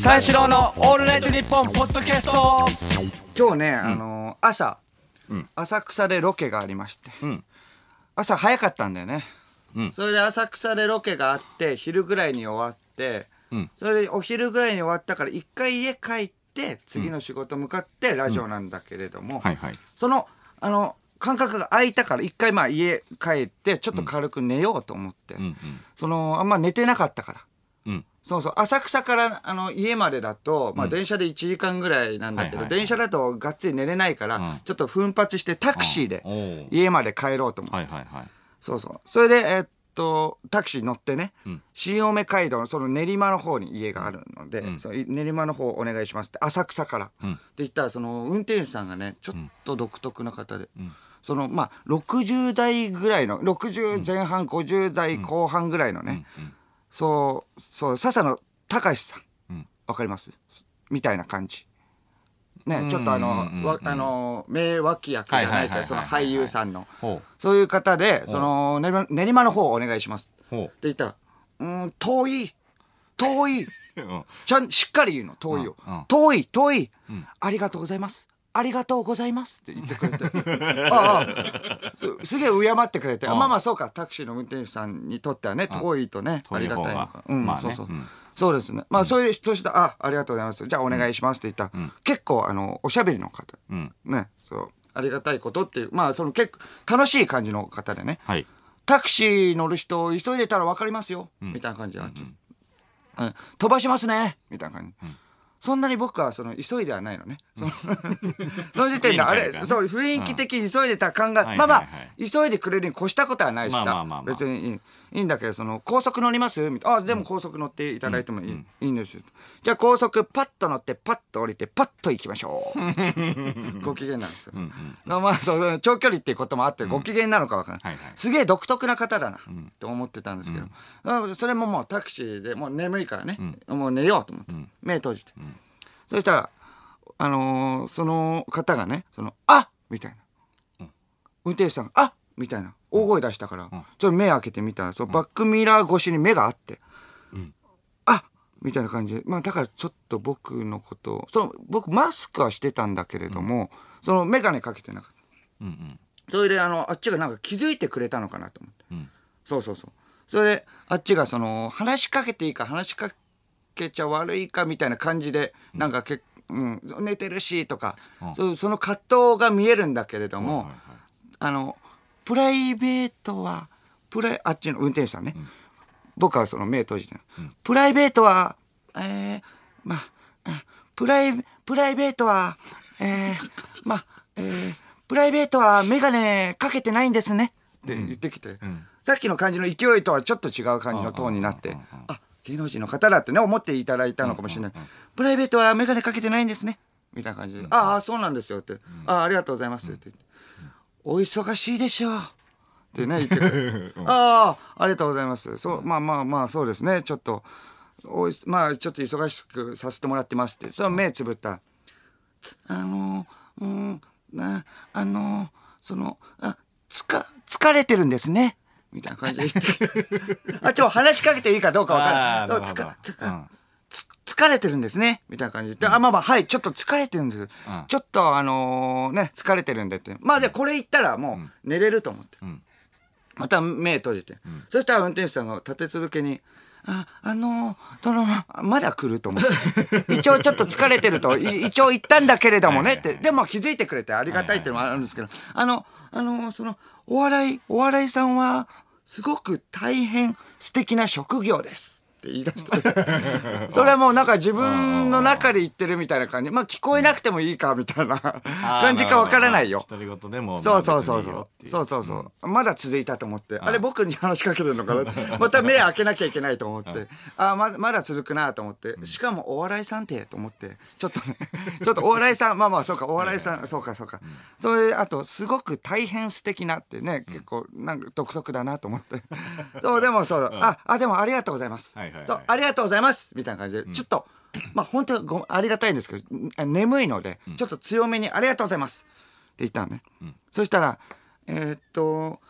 三四郎のオールナイトニッポンポッドキャスト。今日ね、あのー朝、浅草でロケがありまして、ん。朝早かったんだよね、うん。それで浅草でロケがあって昼ぐらいに終わって、うん。それでお昼ぐらいに終わったから一回家帰って次の仕事向かってラジオなんだけれども、はいはい。そのあの間隔が空いたから一回まあ家帰ってちょっと軽く寝ようと思って、うん。そのあんま寝てなかったから。うんうんそうそう。浅草からあの家までだと、まあ、電車で1時間ぐらいなんだけど、電車だとがっつり寝れないから、うん。ちょっと奮発してタクシーで家まで帰ろうと思う、はいはいはい。そうそう。それでえっとタクシー乗ってね、ん。新青梅街道のその練馬の方に家があるので、ん。その練馬の方お願いしますって浅草から、うん。って言ったらその運転手さんがねちょっと独特な方で、ん。そのまあ60代ぐらいの60前半、50代後半ぐらいのね、うんそうそう笹野隆さん。うん。わかります？みたいな感じ。ねちょっとあの、あの名脇役じゃないはいはいはいはいけどその俳優さんの。ほそういう方でその練馬練馬の方をお願いします。って言ったら「うーん遠い。遠い」ちゃんしっかり言うの遠いを、遠い遠い、ありがとうございますありがとうございますって言ってくれて。ああすすげえ敬ってくれて、うんまあまあそうかタクシーの運転手さんにとってはね遠いとね、ありがたいの方か。うん、がまあね。そうそう、うん。そうですね。まあそういうそうしたあありがとうございます。じゃあお願いしますって言ったら、ん。結構あのおしゃべりの方。うん。ねそう。ありがたいことっていうまあその結構楽しい感じの方でね。はい。タクシー乗る人急いでたら分かりますよ、みたいな感じであっち、うん。飛ばしますね。みたいな感じ、そんなに僕はその急いではないのね、その その時点であれそう雰囲気的に急いでた感が、はいまあまあ、急いでくれるに越したことはないしさ、別にいいんだけどその高速乗ります？みたいな。あでも高速乗っていただいてもいい,、いいんです。よじゃあ高速パッと乗ってパッと降りてパッと行きましょう。ご機嫌なんですよ、まあそう長距離っていうこともあってご機嫌なのかわからない、すげえ独特な方だなと思ってたんですけど、あそれももうタクシーでもう眠いからね、もう寝ようと思って、目閉じて、そしたらあのーその方がねその「あみたいな、運転手さんが「あみたいな大声出したから、ちょっと目開けてみたらそのバックミラー越しに目があって「あみたいな感じでまあだからちょっと僕のことをその僕マスクはしてたんだけれども、その眼鏡かけてなかった。うんうん。それであのあっちがなんか気づいてくれたのかなと思って、うん。そうそうそう。それであっちがその話しかけていいか話しかけちゃ悪いかみたいな感じでなんかけ、うん、寝てるしとか、うん。そうその葛藤が見えるんだけれども、はいはい。あのプライベートはプライあっちの運転手さんね、僕はその目閉じてる、プライベートはえー、まああプライプライベートはえー、まあえー、プライベートは眼鏡かけてないんですね。って言ってきて、ん。さっきの感じの勢いとはちょっと違う感じのトーンになって、あ芸能人の方だってね思っていただいたのかもしれない、プライベートは眼鏡かけてないんですね。みたいな感じで「ああそうなんですよ」って「ああありがとうございます」って言ってお忙しいでしょう。ってね言ってくる。ああありがとうございます。そうまあまあまあそうですねちょっとおいまあちょっと忙しくさせてもらってますってその目つぶった。つあのうんなあのそのあつか疲れてるんですね。みたいな感じで言って あちょっと話しかけていいかどうかわからない。疲れてるんですね。みたいな感じで、であまあまあはいちょっと疲れてるんです、ん。ちょっとあのね疲れてるんでって。まあじゃあこれ言ったらもう寝れると思って、ん。また目閉じて、そしたら運転手さんが立て続けに「ああのそのまだ来る?」と思って。一応ちょっと疲れてると。い一応言ったんだけれどもねって。でも気づいてくれてありがたいっていうのもあるんですけど。あのあのそのお笑いお笑いさんはすごく大変素敵な職業です。って言い出して それはもうなんか自分の中で言ってるみたいな感じ。まあ聞こえなくてもいいかみたいな 感じかわからないよ。独り言でもそうそうそうそう。そうそうそう、まだ続いたと思って。あれ僕に話しかけてるのかな？また目開けなきゃいけないと思って。あまだまだ続くなと思って。しかもお笑いさんってと思って。ちょっとねちょっとお笑いさんまあまあそうかお笑いさんそうかそうか。それあとすごく大変素敵なってね結構なんか独特だなと思って。そうでもそう。ああでもありがとうございます。はいそうありがとうございます。みたいな感じでちょっとまあ本当ごありがたいんですけどん眠いのでちょっと強めにありがとうございます。って言ったのね。そしたらえーっと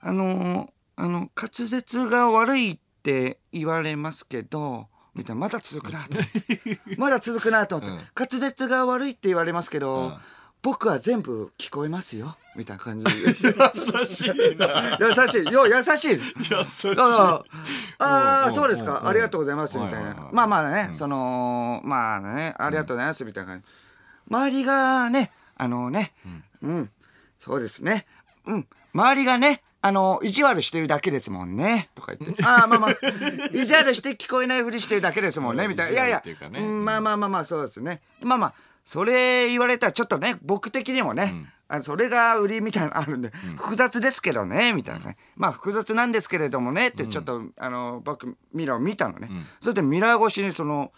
あのーあの滑舌が悪いって言われますけどみたいな。まだ続くなと。まだ続くなと思って、滑舌が悪いって言われますけど、僕は全部聞こえますよ。みたいな感じ。で優しいな。優しい。よ優しい。優しい。ああうんそうですか。うん。うんありがとうございます。みたいな。まあまあねそのまあねありがとうございます。みたいな感じ。周りがねあのねうん。そうですね。うん。周りがねあの意地悪してるだけですもんね。とか言って。ああまあまあ。意地悪して聞こえないふりしてるだけですもんね。みたいな。いやいや。ね。うんまあまあまあまあそうですね。まあまあそれ言われたらちょっとね僕的にもね、あのそれが売りみたいなのあるんで、複雑ですけどねみたいなね、まあ複雑なんですけれどもねってちょっと、あの僕ミラーを見たのね、それでミラー越しにその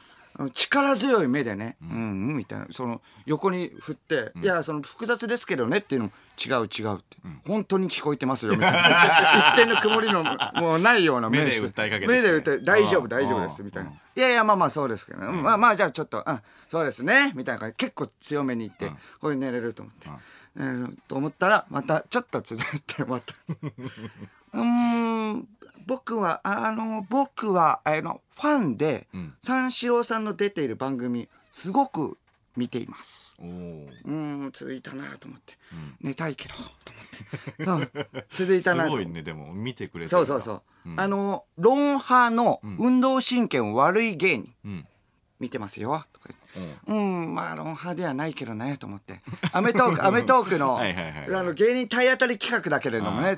力強い目でね、うん、うんみたいなその横に振って、いやその複雑ですけどねっていうのも違う違うって、本当に聞こえてますよみたいな。一点の曇りのもうないような目で訴えかけてきて目で訴え大丈夫うん大丈夫ですみたいな。うん。いやいやまあまあそうですけど、ね。まあまあじゃあちょっとあそうですねみたいな感じ。結構強めに言って、これ寝れると思って、寝れると思ったらまたちょっと続いてまたうーん僕はああの僕はあのファンで、ん。三四郎さんの出ている番組すごく見ています。うー。ん続いたなと思って、寝たいけどと思って、うん続いたなとすごいねでも見てくれそうそうそう、あのロン派の運動神経悪い芸人。うん見てますよ。とか言ってうん。うんまあロン派ではないけどねと思って『アメトーク』『アメトークの』はいあの芸人体当たり企画だけれどもね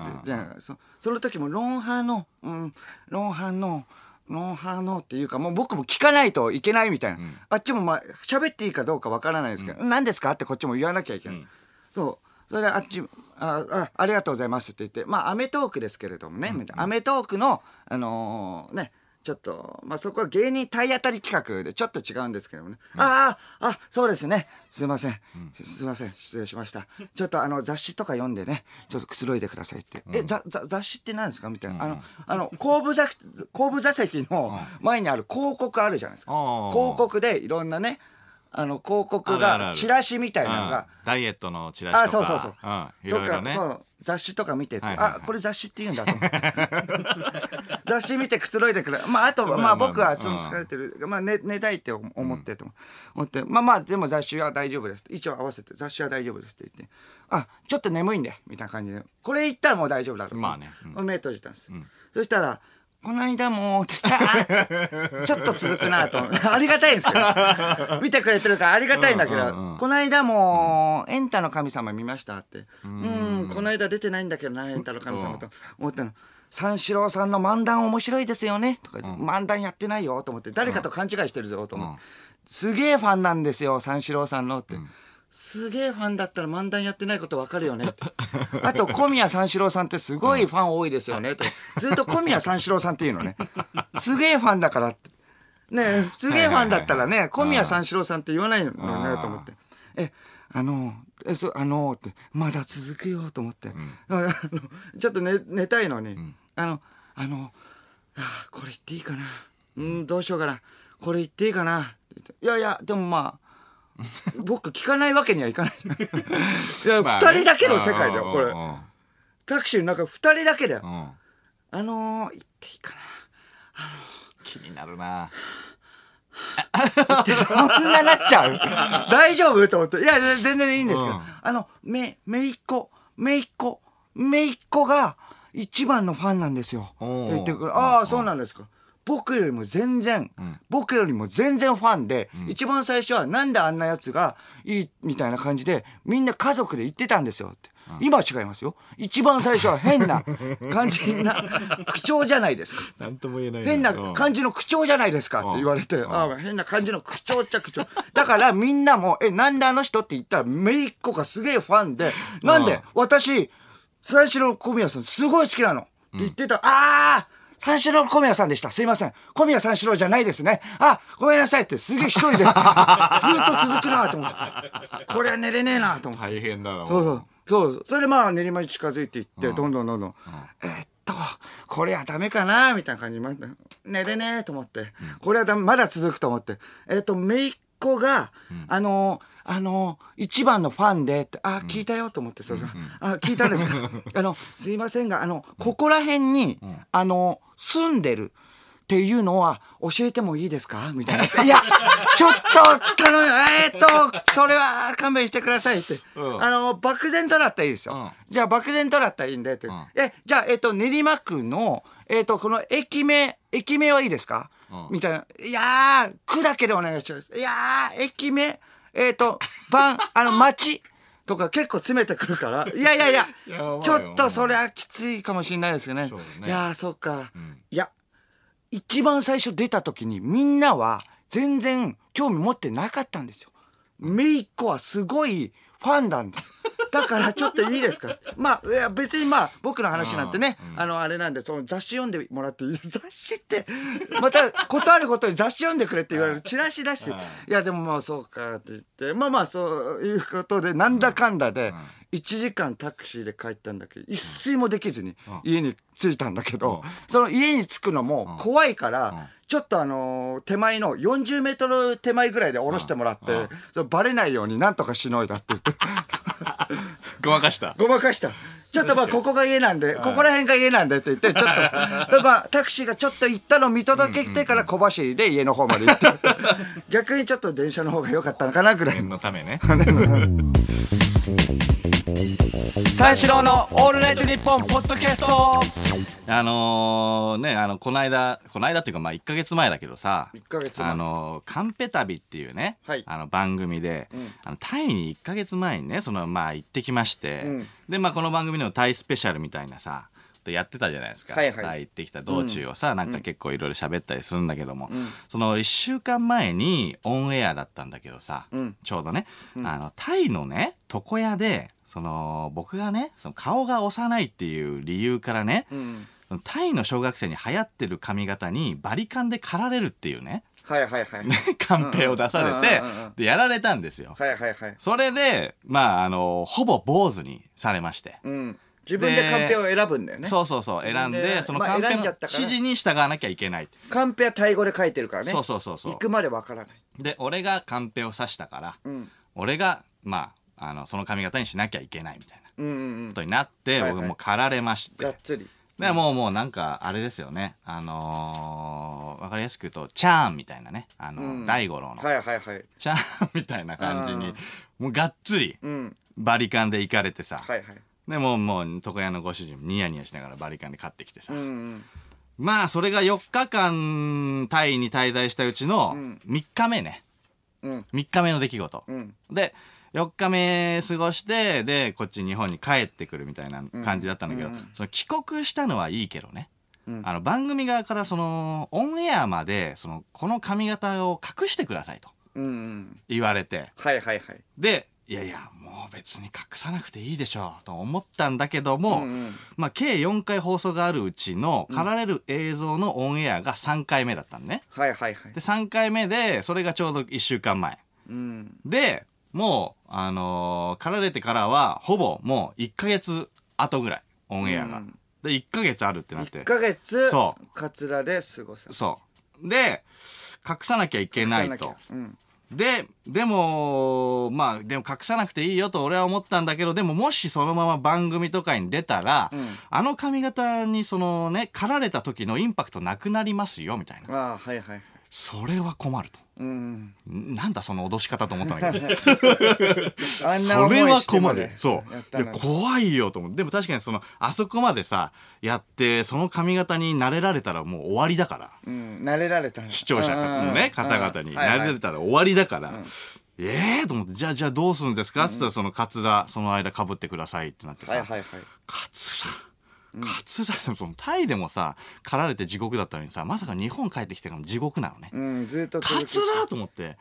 そその時もロン派の、うん、ロン派のロン派のっていうかもう僕も聞かないといけないみたいな、あっちもまあ喋っていいかどうかわからないですけど、何ですかってこっちも言わなきゃいけない、うん。そう。それであっちああありがとうございますって言ってまあ『アメトーク』ですけれどもね、みたいな。アメトークのあのーねちょっと、まあ、そこは芸人体当たり企画でちょっと違うんですけどもね。ああ、あ、そうですね。すいません。すすいません。失礼しました。ちょっとあの雑誌とか読んでね、ちょっとくつろいでくださいって。え、ざ、ざ、雑誌って何ですかみたいな。あの、あの、後部座、後部座席の前にある広告あるじゃないですか。広告でいろんなね、あの、広告がチラシみたいなのが、うんダイエットのチラシとかあそうそうそう、うんいろいろねとかそう雑誌とか見てて、はいはいはい。あこれ雑誌って言うんだと思って。雑誌見てくつろいでくれ。まああとまあ僕はその疲れてる、まあ寝寝たいって思思ってと思って、まあまあでも雑誌は大丈夫です。一応合わせて雑誌は大丈夫ですって言って。あちょっと眠いんで。みたいな感じで。これ言ったらもう大丈夫だろう。まあね。う目閉じたんです、そしたらこの間も ちょっと続くなとありがたいんですけど。見てくれてるからありがたいんだけど、うんうんうん。この間も、エンタの神様見ましたって。うん、この間出てないんだけどな、エンタの神様と。思ったの。三四郎さんの漫談面白いですよね。とか漫談やってないよと思って、誰かと勘違いしてるぞと思って。すげえファンなんですよ、三四郎さんのって。すげえファンだったら漫談やってないことわかるよね。あと、小宮三四郎さんってすごいファン多いですよねと。ずっと小宮三四郎さんっていうのね。すげえファンだからって。ねえ、すげえファンだったらね、小宮三四郎さんって言わないのねと思って。え、あの、え、そう、あのって、まだ続くよと思って。あのちょっと寝、寝たいのに、あの、あの、あーこれ言っていいかな。うん、どうしようかな。これ言っていいかな。いやいや、でもまあ、僕聞かないわけにはいかない。いや、まあね二人だけの世界だよ、これタクシーの中二人だけだよう。んあのー、言っていいかな。気になるな そんななっちゃう大丈夫と思って。いや、全然いいんですけど。うんあの、め、めいっ子、めいっ子、めいっ子が一番のファンなんですよ。って言ってくる。ああ、そうなんですか。僕よりも全然、僕よりも全然ファンで、一番最初はなんであんなやつがいいみたいな感じで、みんな家族で言ってたんですよって。今は違いますよ。一番最初は変な 感じな口調じゃないですか。なんとも言えない変な感じの口調じゃないですかって言われて、ああ変な感じの口調っちゃ口調。だからみんなも、え、なんであの人って言ったら、めいっ子がすげえファンで、なんで私、最初の小宮さんすごい好きなのって言ってた、ああ三四郎小宮さんでした。すいません。小宮三四郎じゃないですね。あ、ごめんなさいってすげえ一人で ずっと続くなと思って。これは寝れねえなと思って。大変だなそうそう。そうそう。それでまあ練馬に近づいていって、どんどんどんどん、えーっと、これはダメかなみたいな感じになって、寝れねえと思って、これはまだ続くと思って、えーっと、めいっ子が、あのー、あのー、一番のファンでって、あ、聞いたよと思って、それが。あ、聞いたんですか？あの、すいませんが、あの、ここら辺に、あの、住んでる、っていうのは教えてもいいですか？みたいな。いや、ちょっと頼む、えー、っと、それは勘弁してくださいって。うんあの、漠然とだったらいいですよ。うんじゃあ漠然とだったらいいんでって。んえ、じゃあ、えーっと、練馬区の、えーっと、この駅名、駅名はいいですか、うんみたいな。いやー、区だけでお願いします。いやー、駅名、えーっと、番、あの、町。とか結構詰めてくるから。いやいやいや、ちょっとそれはきついかもしれないですよね。そうだねいやー、そっか。んいや、一番最初出た時にみんなは全然興味持ってなかったんですよ。めいっ子はすごいファンなんです。だからちょっといいですか？まあ、いや別にまあ僕の話なんてね、あのあれなんで、その雑誌読んでもらっていい 雑誌って、またことあることに雑誌読んでくれって言われる。チラシだし、い。やでもまあそうかって言って、まあまあそういうことで、なんだかんだで、1時間タクシーで帰ったんだけど、一睡もできずに家に着いたんだけど、その家に着くのも怖いから、ちょっとあのー手前の40メートル手前ぐらいで降ろしてもらって、それバレないようになんとかしのいだって言って。ごまかした。ごまかした。ちょっとまあここが家なんで、ここら辺が家なんでって言って、ちょっと、まあタクシーがちょっと行ったのを見届けてから小走りで家の方まで行って、逆にちょっと電車の方が良かったのかなぐらい。の。ためね三四郎のオールナイトニッポンポッドキャスト。あのねあのこの間この間っていうかまあ1か月前だけどさ。1ヶ月前。あのカンペ旅っていうね、はい。あの番組で、あのタイに1か月前にねそのまあ行ってきまして、うん。でまあこの番組のタイスペシャルみたいなさやってたじゃないですか、はいはい行ってきた道中をさ、なんか結構いろいろ喋ったりするんだけども、その1週間前にオンエアだったんだけどさ、うんちょうどね、あのタイのね床屋でその僕がねその顔が幼いっていう理由からね、うん。タイの小学生に流行ってる髪型にバリカンで刈られるっていうねはいはいはい。カンペを出されてうんうんうんうんでやられたんですよ。はいはいはい。それでまああのほぼ坊主にされまして。うん。自分でカンペを選ぶんだよね。そうそうそう選んででまあそのカンペの選んじゃったから指示に従わなきゃいけないカンペはタイ語で書いてるからね。そうそうそうそう行くまでわからない。で俺がカンペを刺したからうん。俺がまああのその髪型にしなきゃいけないみたいなうんうんうんこ。とになってはいはい僕も刈られましてがっつり。でもうもうなんかあれですよねあのーわかりやすく言うとチャーンみたいなねあの、うん大五郎のはいはいはい。チャーンみたいな感じにうんもうがっつりうん。バリカンで行かれてさ、はいはい。でもうもう床屋のご主人もニヤニヤしながらバリカンで買ってきてさ、うんうん。まあそれが4日間タイに滞在したうちのうん3日目ねうん。3日目の出来事、うん。で4日目過ごしてでこっち日本に帰ってくるみたいな感じだったんだけど、うんうんその帰国したのはいいけどね、うんあの番組側からそのオンエアまでそのこの髪型を隠してくださいと。言われてはいはいはい。でいやいやもう別に隠さなくていいでしょうと思ったんだけども、うんうんまあ、計4回放送があるうちの刈られる映像のオンエアが3回目だったのね。はいはいはいで。3回目でそれがちょうど1週間前。うん。でもう、あのー刈られてからはほぼもう1ヶ月後ぐらいオンエアが。うんで1ヶ月あるってなって1。ヶ月、そカツラで過ごす。そう。で隠さなきゃいけないと隠さなきゃ。うん。ででもまあでも隠さなくていいよと俺は思ったんだけどでももしそのまま番組とかに出たら、うん。あの髪型にそのね刈られた時のインパクトなくなりますよみたいな。ああ、はいはいはい。それは困るとうん。んなんだその脅し方と思ったんだけど。それ思はい困る。そう。怖いよと思って。でも確かにそのあそこまでさやってその髪型に慣れられたらもう終わりだから。うん。慣れられたの視聴者のね方々にはいはい慣れたら終わりだから、ええと思って。じゃあじゃあどうするんですかっつったらそのカツラその間かぶってくださいってなってさ、はいはいはい。カツラカツラでもそのタイでもさ刈られて地獄だったのにさまさか日本帰ってきてからも地獄なのね、うん、ずっと続カきツラと思って。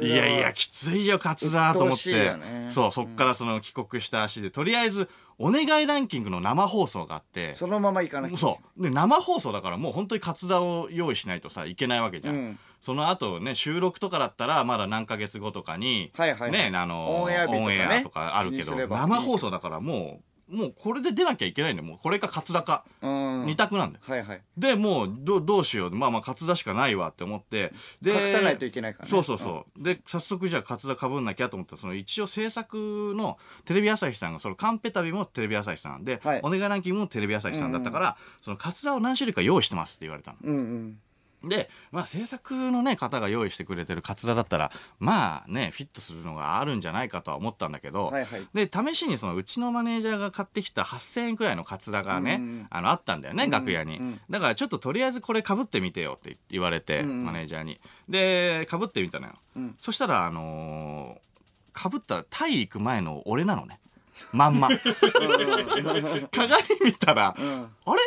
いやいやきついよカツラと思って、よね。そうそっからその帰国した足でとりあえずお願いランキングの生放送があって。そのまま行かなきゃ。そう。で生放送だからもう本当にカツラを用意しないとさいけないわけじゃん、うん。その後ね収録とかだったらまだ何ヶ月後とかに、はいはいはい。ねあのオンエア日とかあるけど生放送だからもうもうこれで出なきゃいけないんだよ。もうこれかカツラか、うん。二択なんだよ。はいはい。でもうどどうしよう。まあまあカツラしかないわって思って。で隠さないといけないからね。そうそうそう、で早速じゃあカツラかぶんなきゃと思ったらその一応制作のテレビ朝日さんがそのカンペ旅もテレビ朝日さんで、はい。お願いランキングもテレビ朝日さんだったから、そのカツラを何種類か用意してますって言われたの。うんうん。で、まあ、制作の、ね、方が用意してくれてるカツラだったらまあねフィットするのがあるんじゃないかとは思ったんだけど、はいはい。で試しにそのうちのマネージャーが買ってきた8,000円くらいのカツラがね、うんうん。あのあったんだよね、楽屋に、うん。だからちょっととりあえずこれかぶってみてよって言われて、うんうん。マネージャーに。でかぶってみたのよ、うん。そしたらあのかぶったらタイ行く前の俺なのね。まんま。鏡見たら、うん。あれ？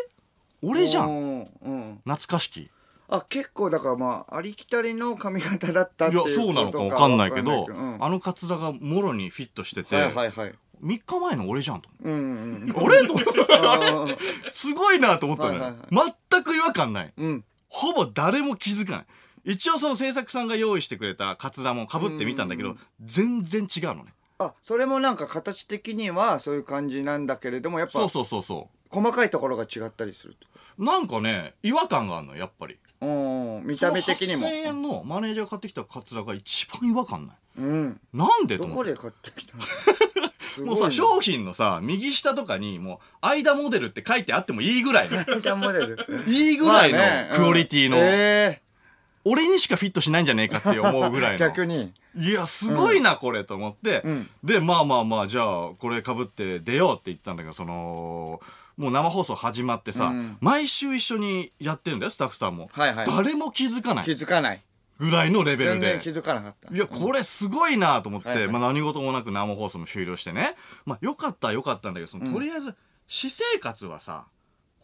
俺じゃん。ん、うん、懐かしきあ結構だからまあありきたりの髪型だったっいやていうことそうなのか分かんないけど、うん。あのカツラがもろにフィットしてて、はいはいはい。3日前の俺じゃんと。思うんうん。って俺と思ってうん すごいなと思ったのよ、はいはい全く違和感ない。うん。ほぼ誰も気づかない。一応その制作さんが用意してくれたカツラもかぶってみたんだけど、全然違うのね。あそれもなんか形的にはそういう感じなんだけれどもやっぱそうそうそうそ細かいところが違ったりすると。うなんかね違和感があるのやっぱりうん見た目的にも。その8000円のマネージャーが買ってきたカツラが一番違和感ない？うん。なんでと思って。どこで買ってきたの？すごいもうさ商品のさ右下とかにもう間モデルって書いてあってもいいぐらいの。間モデル。いいぐらいのまあねクオリティの、うんえ俺にしかフィットしないんじゃねえかって思うぐらーいの。逆に。いやすごいな、これと思って、うん。でまあまあまあじゃあこれかぶって出ようって言ったんだけどそのもう生放送始まってさ、うん。毎週一緒にやってるんだよスタッフさんも、はいはい。誰も気づかな気いづかない。ぐらいのレベルで。全然気づかなかった。いやこれすごいなと思って、はいはい。まあ、何事もなく生放送も終了してね。まあよかったはよかったんだけどその、とりあえず私生活はさ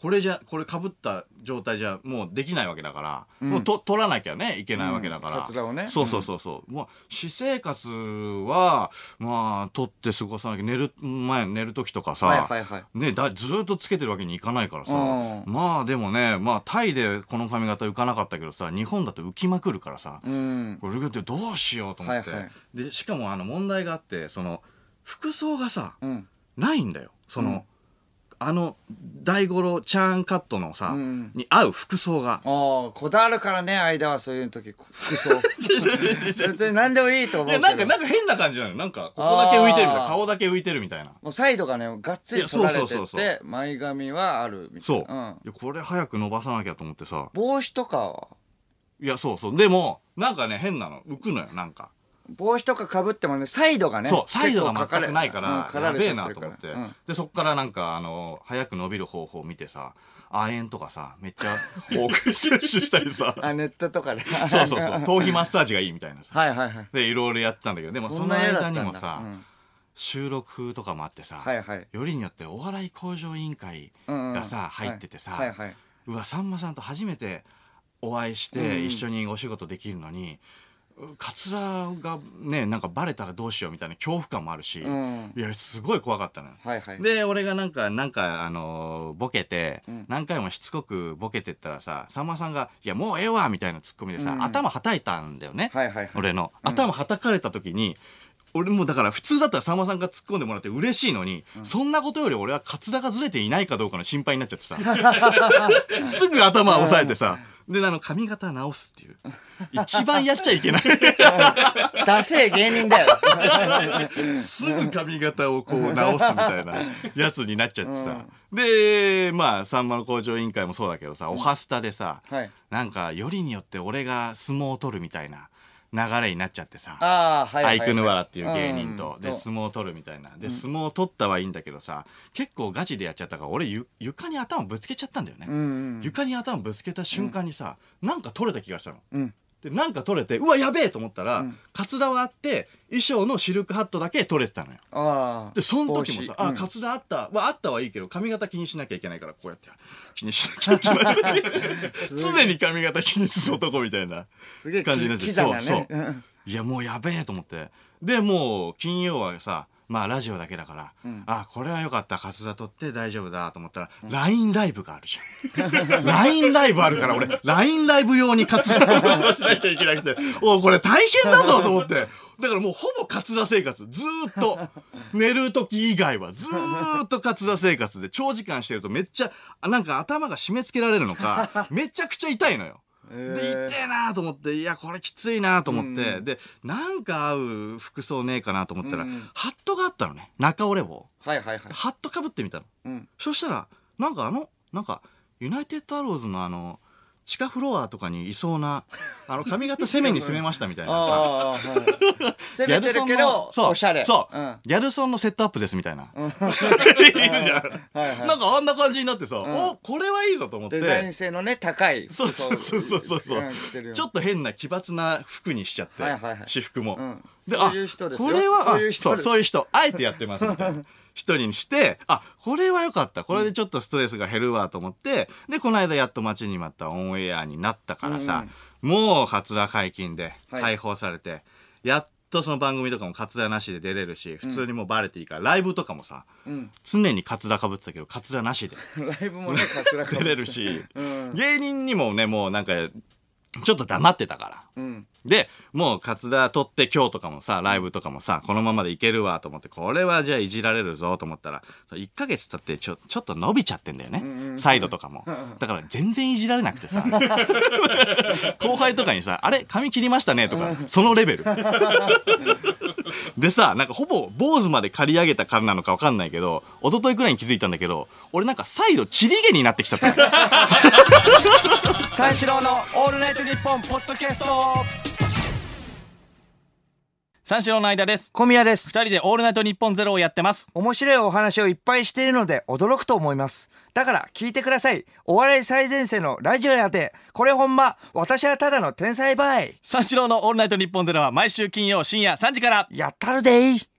これじゃこれかぶった状態じゃもうできないわけだから、もうと取らなきゃねいけないわけだから、うん。ね。そうそうそうそう、もう私生活はまあ取って過ごさなきゃ寝る前寝る時とかさ、はいはいはい。ね、だずーっとつけてるわけにいかないからさ、うん。まあでもねまあタイでこの髪型浮かなかったけどさ日本だと浮きまくるからさ、うん。これでどうしようと思って、はいはい。でしかもあの問題があってその服装がさうん。ないんだよ。その、あの大五郎チャーンカットのさ、うん。に合う服装が。ああこだわるからね間はそういう時服装。別に何でもいいとい思うなんかなんか変な感じなのよ。なんかここだけ浮いてるみたいな顔だけ浮いてるみたいな。もうサイドがねがっつり反られてて前髪はあるみたそ、いうな、ん、いやこれ早く伸ばさなきゃと思ってさ。帽子とかは？いやそうそう。でもなんかね変なの。浮くのよなんか帽子とかかぶってもねサイドがねそうサイドが全くないから、うんやべえなと思って、うんでそっからなんかあの早く伸びる方法を見てさ亜鉛とかさめっちゃ多く摂取したりさ。あネットとかで。そうそうそう頭皮マッサージがいいみたいなさ。はいはいはい。でいろいろやってたんだけどでもその間にもさ、うん。収録とかもあってさ、はいはい。よりによってお笑い向上委員会うんうん。がさ、入っててさ、はいはい、うわさんまさんと初めてお会いしてうん。一緒にお仕事できるのに、カツラがねなんかバレたらどうしようみたいな恐怖感もあるし、うん。いやすごい怖かったのよ。はいはい。で俺がなんかなんかあのーボケて、ん。何回もしつこくボケてったらささんまさんが「いやもうええわ」みたいなツッコミでさ、うん。頭はたいたんだよね、はいはいはい。俺の。頭はたかれた時に、俺もうだから普通だったらさんまさんが突っ込んでもらって嬉しいのに、そんなことより俺はカツラがずれていないかどうかの心配になっちゃってさ。すぐ頭を押さえてさであの髪型直すっていう。一番やっちゃいけない。ダセえ芸人だよ。すぐ髪型をこう直すみたいなやつになっちゃってさ、でまあさんまの工場委員会もそうだけどさ、おはスタでさ、はい。なんかよりによって俺が相撲を取るみたいな流れになっちゃってさはいはい、はい、アイクヌワラっていう芸人と、うん。で相撲を取るみたいな。で、相撲を取ったはいいんだけどさ結構ガチでやっちゃったから俺ゆ床に頭ぶつけちゃったんだよね、うんうん床に頭ぶつけた瞬間にさ、なんか取れた気がしたの。うんでなんか取れてうわやべえと思ったら、カツラはあって衣装のシルクハットだけ取れてたのよ。ああでその時もさ「あカツラあった」はあったはいいけど髪型気にしなきゃいけないからこうやって気にしなきゃいけない。常に髪型気にする男みたいなすげえ感じになってキザなそうねうん。いやもうやべえと思って。でもう金曜はさまあラジオだけだから、あこれはよかったカツラ取って大丈夫だと思ったら、LINE ライブがあるじゃん。LINE ライブあるから俺。LINE ライブ用にカツラをしなきゃいけなくて。おこれ大変だぞと思って。だからもうほぼカツラ生活。ずーっと。寝る時以外はずーっとカツラ生活で長時間してるとめっちゃあなんか頭が締め付けられるのかめちゃくちゃ痛いのよ。でー。痛えなと思っていやこれきついなと思って、でなんか合う服装ねえかなと思ったら、うん。ハットがあったのね中折れ帽はいはいはい。ハットかぶってみたの。うん。そしたらなんかあのなんかユナイテッドアローズのあの地下フロアとかにいそうなあの髪型攻めに攻めましたみたいな。攻めてるけど、おしゃれ。そう、ん。ギャルソンのセットアップですみたいな、いいじゃん。はいはい。なんかあんな感じになってさ、おこれはいいぞと思って。デザイン性のね、高い。そうそうそうそうそう。ちょっと変な奇抜な服にしちゃって、はいはいはい。私服も、ん。でそういう人ですよ。あこれはそういう人。あえてやってますみたいな人にしてあこれはよかった。これでちょっとストレスが減るわと思ってでこの間やっと待ちに待ったオンエアになったからさ、もうカツラ解禁ではい。解放されて、やっとその番組とかもカツラなしで出れるし普通にもうバレていいから、ライブとかもさ、ん。常にカツラかぶってたけどカツラなしで ライブもね、かすらか出れるし、ん。芸人にもねもうなんかちょっと黙ってたから。うん。でもうカツラ取って今日とかもさライブとかもさこのままでいけるわと思ってこれはじゃあいじられるぞと思ったら1ヶ月経ってちょちょっと伸びちゃってんだよね、サイドとかも。だから全然いじられなくてさ。後輩とかにさ「あれ髪切りましたね」とかそのレベルでさなんかほぼ坊主まで刈り上げたからなのか分かんないけど一昨日くらいに気づいたんだけど俺なんかサイドちり毛になってきちゃった三四郎のオールナイトニッポンポッドキャスト。三四郎の間です小宮です。二人で「オールナイトニッポンゼロをやってます面白いお話をいっぱいしているので驚くと思います。だから聞いてください。お笑い最前線のラジオやで、これほんま、私はただの天才バイ。三四郎の「オールナイトニッポンゼロは毎週金曜深夜3時からやったるでい。